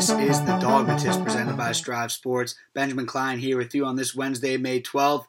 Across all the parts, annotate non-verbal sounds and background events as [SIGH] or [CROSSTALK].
This is the Dogmatist presented by Strive Sports. Benjamin Klein here with you on this Wednesday, May 12th,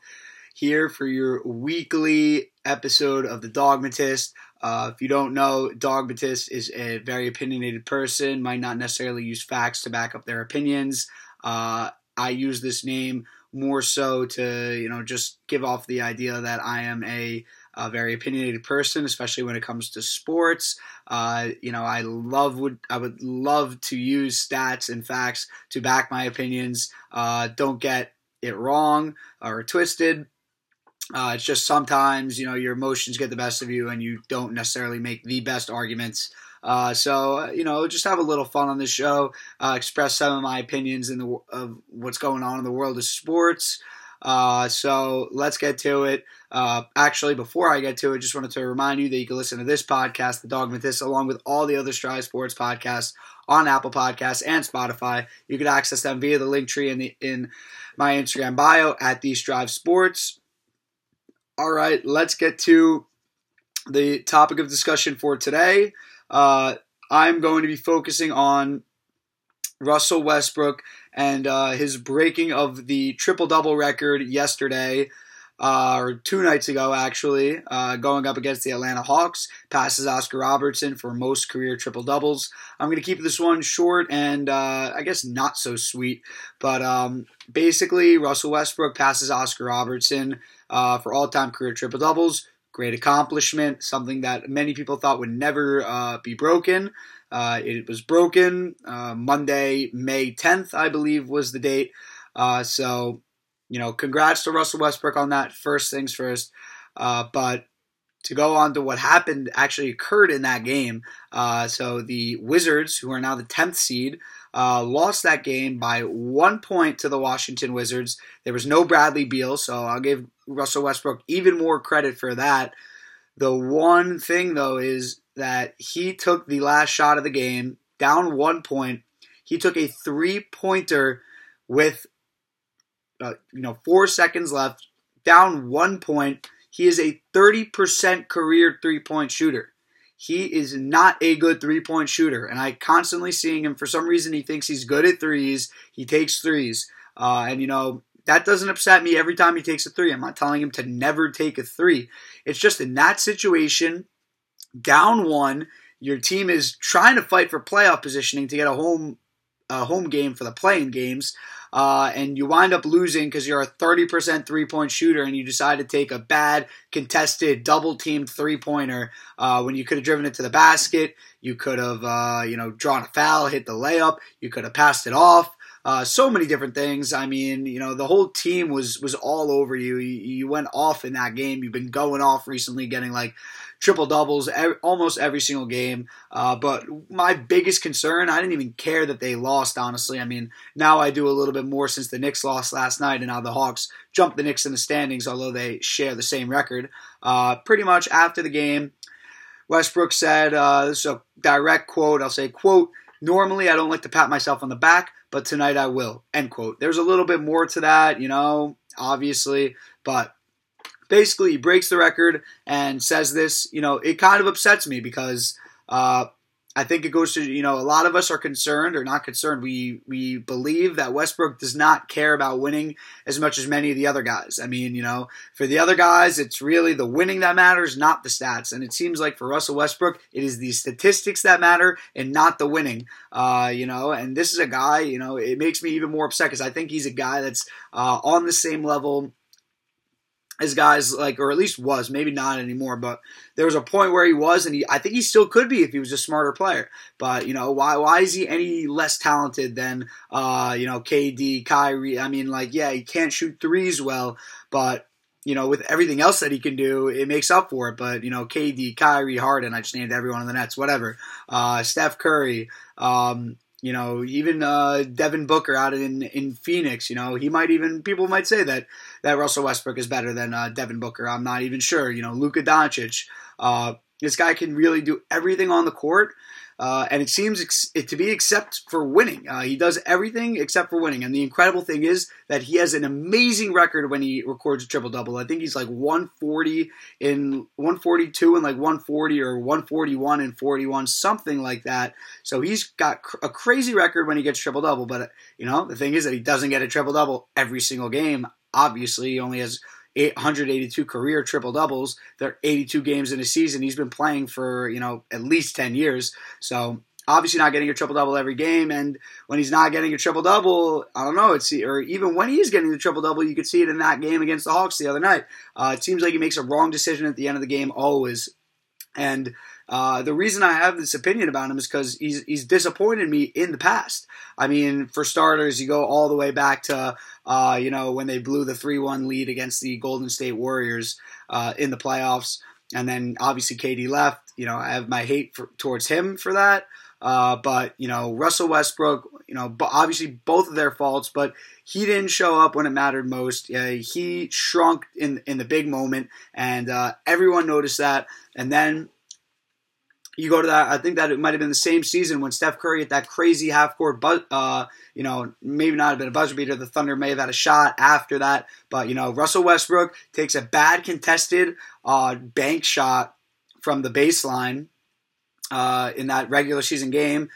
here for your weekly episode of the Dogmatist. Uh, if you don't know, Dogmatist is a very opinionated person, might not necessarily use facts to back up their opinions. Uh, I use this name more so to, you know, just give off the idea that I am a a very opinionated person, especially when it comes to sports. Uh, you know, I love would I would love to use stats and facts to back my opinions. Uh, don't get it wrong or twisted. Uh, it's just sometimes you know your emotions get the best of you, and you don't necessarily make the best arguments. Uh, so uh, you know, just have a little fun on this show. Uh, express some of my opinions in the of what's going on in the world of sports. Uh, so let's get to it. Uh, actually, before I get to it, just wanted to remind you that you can listen to this podcast, The Dogmatist, along with all the other Strive Sports podcasts on Apple Podcasts and Spotify. You can access them via the link tree in the in my Instagram bio at the Strive Sports. All right, let's get to the topic of discussion for today. Uh, I'm going to be focusing on Russell Westbrook and uh, his breaking of the triple double record yesterday. Uh, or two nights ago, actually, uh, going up against the Atlanta Hawks, passes Oscar Robertson for most career triple doubles. I'm going to keep this one short and uh, I guess not so sweet, but um, basically, Russell Westbrook passes Oscar Robertson uh, for all time career triple doubles. Great accomplishment, something that many people thought would never uh, be broken. Uh, it was broken uh, Monday, May 10th, I believe was the date. Uh, so, you know, congrats to Russell Westbrook on that. First things first. Uh, but to go on to what happened actually occurred in that game. Uh, so the Wizards, who are now the 10th seed, uh, lost that game by one point to the Washington Wizards. There was no Bradley Beal, so I'll give Russell Westbrook even more credit for that. The one thing, though, is that he took the last shot of the game, down one point. He took a three pointer with, uh, you know, four seconds left, down one point. He is a 30% career three point shooter. He is not a good three point shooter, and I constantly seeing him. For some reason, he thinks he's good at threes. He takes threes, uh, and you know that doesn't upset me every time he takes a three. I'm not telling him to never take a three. It's just in that situation, down one. Your team is trying to fight for playoff positioning to get a home a home game for the playing games, uh, and you wind up losing because you're a 30% three point shooter and you decide to take a bad contested double teamed three pointer uh, when you could have driven it to the basket. You could have uh, you know drawn a foul, hit the layup. You could have passed it off. Uh, so many different things. I mean, you know, the whole team was was all over you. you. You went off in that game. You've been going off recently, getting like triple doubles every, almost every single game. Uh, but my biggest concern, I didn't even care that they lost. Honestly, I mean, now I do a little bit more since the Knicks lost last night, and now the Hawks jumped the Knicks in the standings, although they share the same record. Uh, pretty much after the game. Westbrook said, uh, this is a direct quote. I'll say, quote, normally I don't like to pat myself on the back, but tonight I will, end quote. There's a little bit more to that, you know, obviously, but basically he breaks the record and says this. You know, it kind of upsets me because uh, I think it goes to you know a lot of us are concerned or not concerned. We we believe that Westbrook does not care about winning as much as many of the other guys. I mean, you know, for the other guys, it's really the winning that matters, not the stats. And it seems like for Russell Westbrook, it is the statistics that matter and not the winning. Uh, you know, and this is a guy. You know, it makes me even more upset because I think he's a guy that's uh, on the same level as guys like, or at least was, maybe not anymore, but there was a point where he was, and he, I think he still could be if he was a smarter player. But you know, why why is he any less talented than uh, you know KD, Kyrie? I mean, like, yeah, he can't shoot threes well, but you know, with everything else that he can do, it makes up for it. But you know, KD, Kyrie, Harden, I just named everyone on the Nets, whatever. Uh, Steph Curry. Um, you know, even uh, Devin Booker out in in Phoenix. You know, he might even people might say that that Russell Westbrook is better than uh, Devin Booker. I'm not even sure. You know, Luka Doncic. Uh, This guy can really do everything on the court. Uh, and it seems ex- it to be except for winning. Uh, he does everything except for winning. And the incredible thing is that he has an amazing record when he records a triple double. I think he's like 140 in 142 and like 140 or 141 and 41, something like that. So he's got cr- a crazy record when he gets triple double. But you know the thing is that he doesn't get a triple double every single game. Obviously, he only has 182 career triple doubles. They're 82 games in a season. He's been playing for you know at least 10 years. So obviously not getting a triple double every game. And when he's not getting a triple double, I don't know. It's or even when he's getting the triple double, you could see it in that game against the Hawks the other night. Uh, it seems like he makes a wrong decision at the end of the game always. And uh, the reason I have this opinion about him is because he's he's disappointed me in the past. I mean, for starters, you go all the way back to uh, you know when they blew the three one lead against the Golden State Warriors uh, in the playoffs, and then obviously KD left. You know, I have my hate for, towards him for that. Uh, but you know, Russell Westbrook, you know, obviously both of their faults, but he didn't show up when it mattered most. he shrunk in in the big moment, and uh, everyone noticed that. And then you go to that. I think that it might have been the same season when Steph Curry hit that crazy half court, but uh, you know, maybe not have been a buzzer beater. The Thunder may have had a shot after that, but you know, Russell Westbrook takes a bad contested uh, bank shot from the baseline uh, in that regular season game.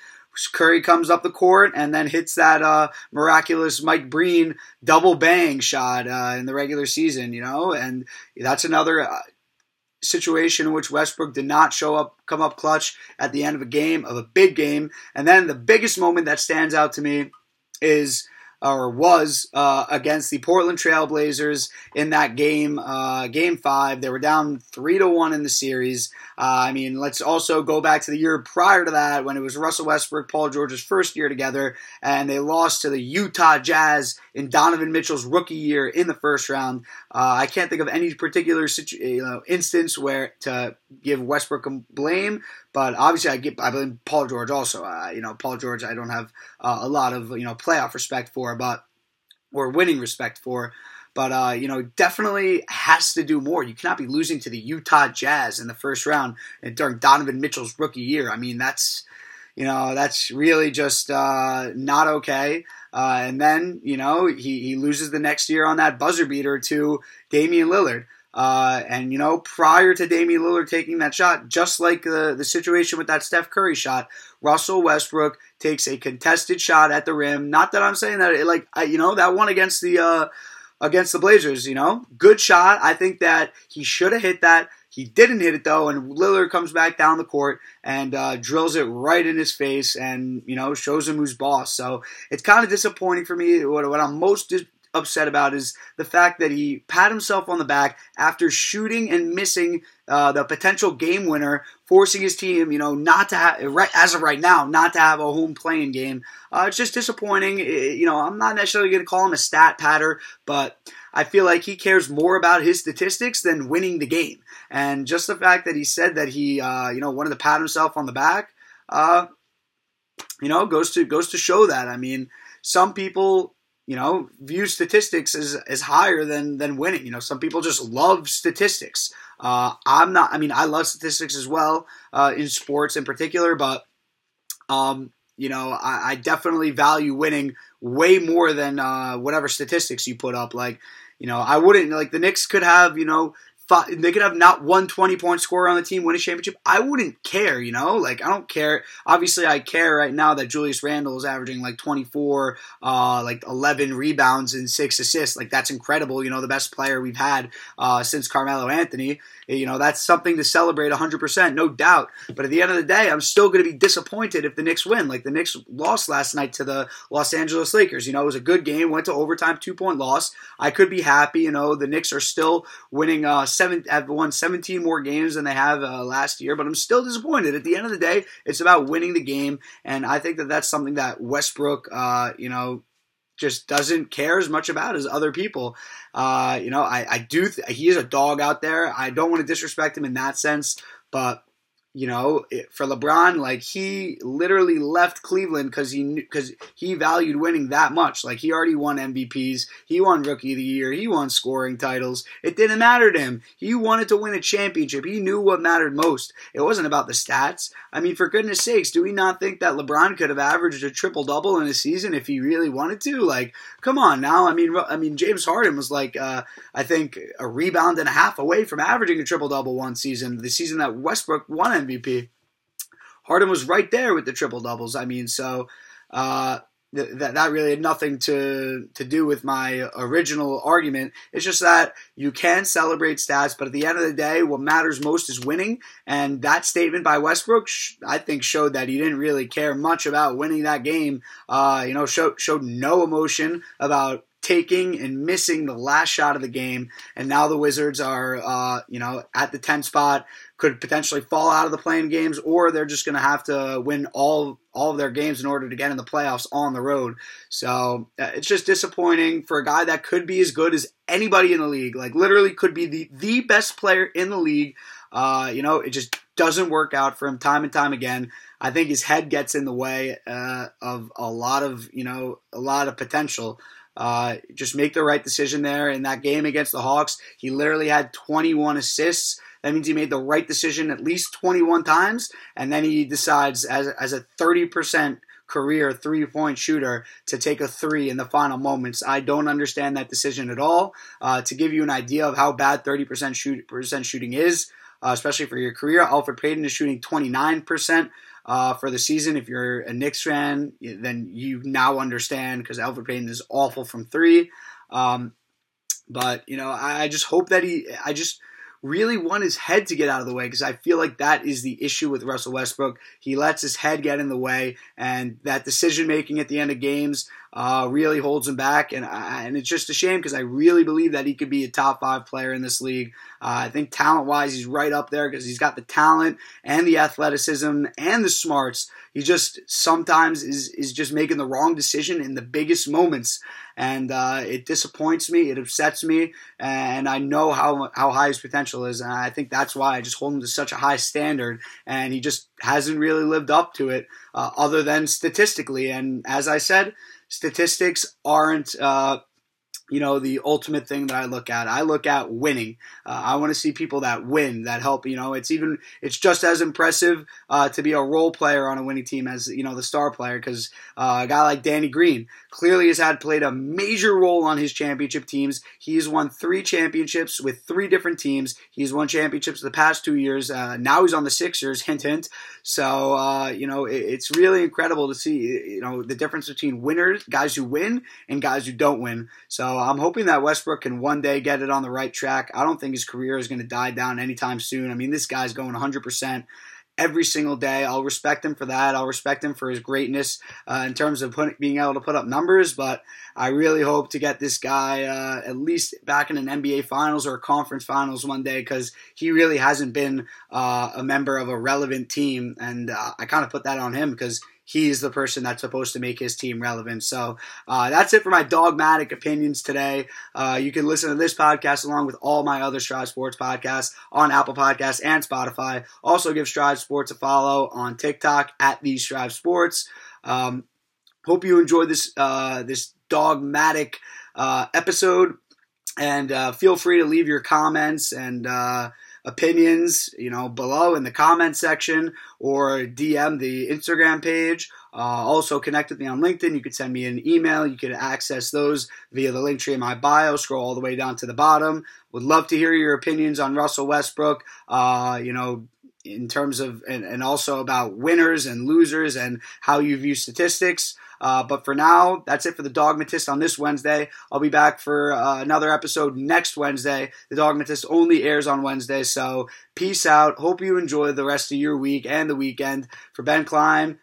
Curry comes up the court and then hits that uh, miraculous Mike Breen double bang shot uh, in the regular season, you know, and that's another uh, situation in which Westbrook did not show up, come up clutch at the end of a game, of a big game. And then the biggest moment that stands out to me is or was uh, against the Portland Trailblazers in that game, uh, game five. They were down three to one in the series. Uh, I mean, let's also go back to the year prior to that when it was Russell Westbrook, Paul George's first year together, and they lost to the Utah Jazz in Donovan Mitchell's rookie year in the first round. Uh, I can't think of any particular situ- you know, instance where to give Westbrook blame, but obviously I get I blame Paul George also. Uh, you know, Paul George I don't have uh, a lot of you know playoff respect for, but or winning respect for. But uh, you know, definitely has to do more. You cannot be losing to the Utah Jazz in the first round during Donovan Mitchell's rookie year. I mean, that's you know that's really just uh, not okay. Uh, and then you know he, he loses the next year on that buzzer beater to Damian Lillard. Uh, and you know, prior to Damian Lillard taking that shot, just like the the situation with that Steph Curry shot, Russell Westbrook takes a contested shot at the rim. Not that I'm saying that it, like I, you know that one against the uh, against the Blazers. You know, good shot. I think that he should have hit that. He didn't hit it though, and Lillard comes back down the court and uh, drills it right in his face, and you know shows him who's boss. So it's kind of disappointing for me. What, what I'm most dis- upset about is the fact that he pat himself on the back after shooting and missing uh, the potential game winner, forcing his team, you know, not to have, right, as of right now, not to have a home playing game. Uh, it's just disappointing. It, you know, I'm not necessarily going to call him a stat patter, but I feel like he cares more about his statistics than winning the game. And just the fact that he said that he, uh, you know, wanted to pat himself on the back, uh, you know, goes to goes to show that. I mean, some people you know, view statistics as, as higher than than winning. You know, some people just love statistics. Uh, I'm not. I mean, I love statistics as well uh, in sports in particular, but um, you know, I, I, definitely value winning way more than uh, whatever statistics you put up. Like, you know, I wouldn't like the Knicks could have you know five, they could have not one 20 point scorer on the team win a championship. I wouldn't care, you know? Like, I don't care. Obviously, I care right now that Julius Randle is averaging like 24, uh, like 11 rebounds and six assists. Like, that's incredible. You know, the best player we've had uh, since Carmelo Anthony. You know, that's something to celebrate 100%, no doubt. But at the end of the day, I'm still going to be disappointed if the Knicks win. Like, the Knicks lost last night to the Los Angeles Lakers. You know, it was a good game, went to overtime, two point loss. I could be happy. You know, the Knicks are still winning uh, seven have won 17 more games than they have uh, last year, but I'm still disappointed. At the end of the day, it's about winning the game, and I think that that's something that Westbrook, uh, you know, just doesn't care as much about as other people. Uh, you know, I, I do. Th- he is a dog out there. I don't want to disrespect him in that sense, but you know, for LeBron, like he literally left Cleveland because he because he valued winning that much. Like he already won MVPs, he won Rookie of the Year, he won scoring titles. It didn't matter to him. He wanted to win a championship. He knew what mattered most. It wasn't about the stats. I mean, for goodness sakes, do we not think that LeBron could have averaged a triple double in a season if he really wanted to? Like, come on now. I mean, I mean, James Harden was like, uh, I think, a rebound and a half away from averaging a triple double one season. The season that Westbrook won MVP. Harden was right there with the triple doubles. I mean, so uh, th- that that really had nothing to to do with my original argument. It's just that you can celebrate stats, but at the end of the day, what matters most is winning. And that statement by Westbrook, I think, showed that he didn't really care much about winning that game. Uh, you know, showed showed no emotion about taking and missing the last shot of the game, and now the Wizards are, uh, you know, at the 10 spot, could potentially fall out of the playing games, or they're just going to have to win all all of their games in order to get in the playoffs on the road. So uh, it's just disappointing for a guy that could be as good as anybody in the league, like literally could be the the best player in the league. Uh, you know, it just doesn't work out for him time and time again. I think his head gets in the way uh, of a lot of you know a lot of potential. Uh, just make the right decision there. In that game against the Hawks, he literally had 21 assists. That means he made the right decision at least 21 times, and then he decides as, as a 30% career three point shooter to take a three in the final moments. I don't understand that decision at all. Uh, to give you an idea of how bad 30% shoot, percent shooting is, uh, especially for your career, Elfrid Payton is shooting 29% uh, for the season. If you're a Knicks fan, then you now understand because Elfrid Payton is awful from three. Um, but you know, I, I just hope that he. I just really want his head to get out of the way because I feel like that is the issue with Russell Westbrook. He lets his head get in the way, and that decision making at the end of games uh, really holds him back. And and it's just a shame because I really believe that he could be a top five player in this league. Uh, I think talent wise, he's right up there because he's got the talent and the athleticism and the smarts. He just sometimes is is just making the wrong decision in the biggest moments and uh, it disappoints me. It upsets me, and I know how how high his potential is, and I think that's why I just hold him to such a high standard, and he just hasn't really lived up to it, uh, other than statistically. And as I said, statistics aren't. Uh, you know the ultimate thing that I look at. I look at winning. Uh, I want to see people that win, that help. You know, it's even it's just as impressive uh, to be a role player on a winning team as you know the star player because uh, a guy like Danny Green clearly has had played a major role on his championship teams. He's won three championships with three different teams. He's won championships the past two years. Uh, now he's on the Sixers. [LAUGHS] Hint, hint. So uh, you know it, it's really incredible to see you know the difference between winners, guys who win, and guys who don't win. So I'm hoping that Westbrook can one day get it on the right track. I don't think his career is going to die down anytime soon. I mean, this guy's going 100% every single day. I'll respect him for that. I'll respect him for his greatness uh, in terms of put, being able to put up numbers. But I really hope to get this guy uh, at least back in an NBA Finals or a conference Finals one day because he really hasn't been uh, a member of a relevant team, and uh, I kind of put that on him because he's the person that's supposed to make his team relevant. So uh, that's it for my dogmatic opinions today. Uh, you can listen to this podcast along with all my other Strive Sports podcasts on Apple Podcasts and Spotify. Also, give Strive Sports a follow on TikTok at the Strive Sports. Um, hope you enjoyed this uh, this dogmatic uh, episode, and uh, feel free to leave your comments and uh, opinions, you know, below in the comment section or DM the Instagram page. Uh, also, connect with me on LinkedIn. You could send me an email. You could access those via the link tree in my bio. Scroll all the way down to the bottom. Would love to hear your opinions on Russell Westbrook. Uh, you know, in terms of and, and also about winners and losers and how you view statistics. Uh, but for now, that's it for the Dogmatist on this Wednesday. I'll be back for uh, another episode next Wednesday. The Dogmatist only airs on Wednesday, so peace out. Hope you enjoy the rest of your week and the weekend. For Ben Klein,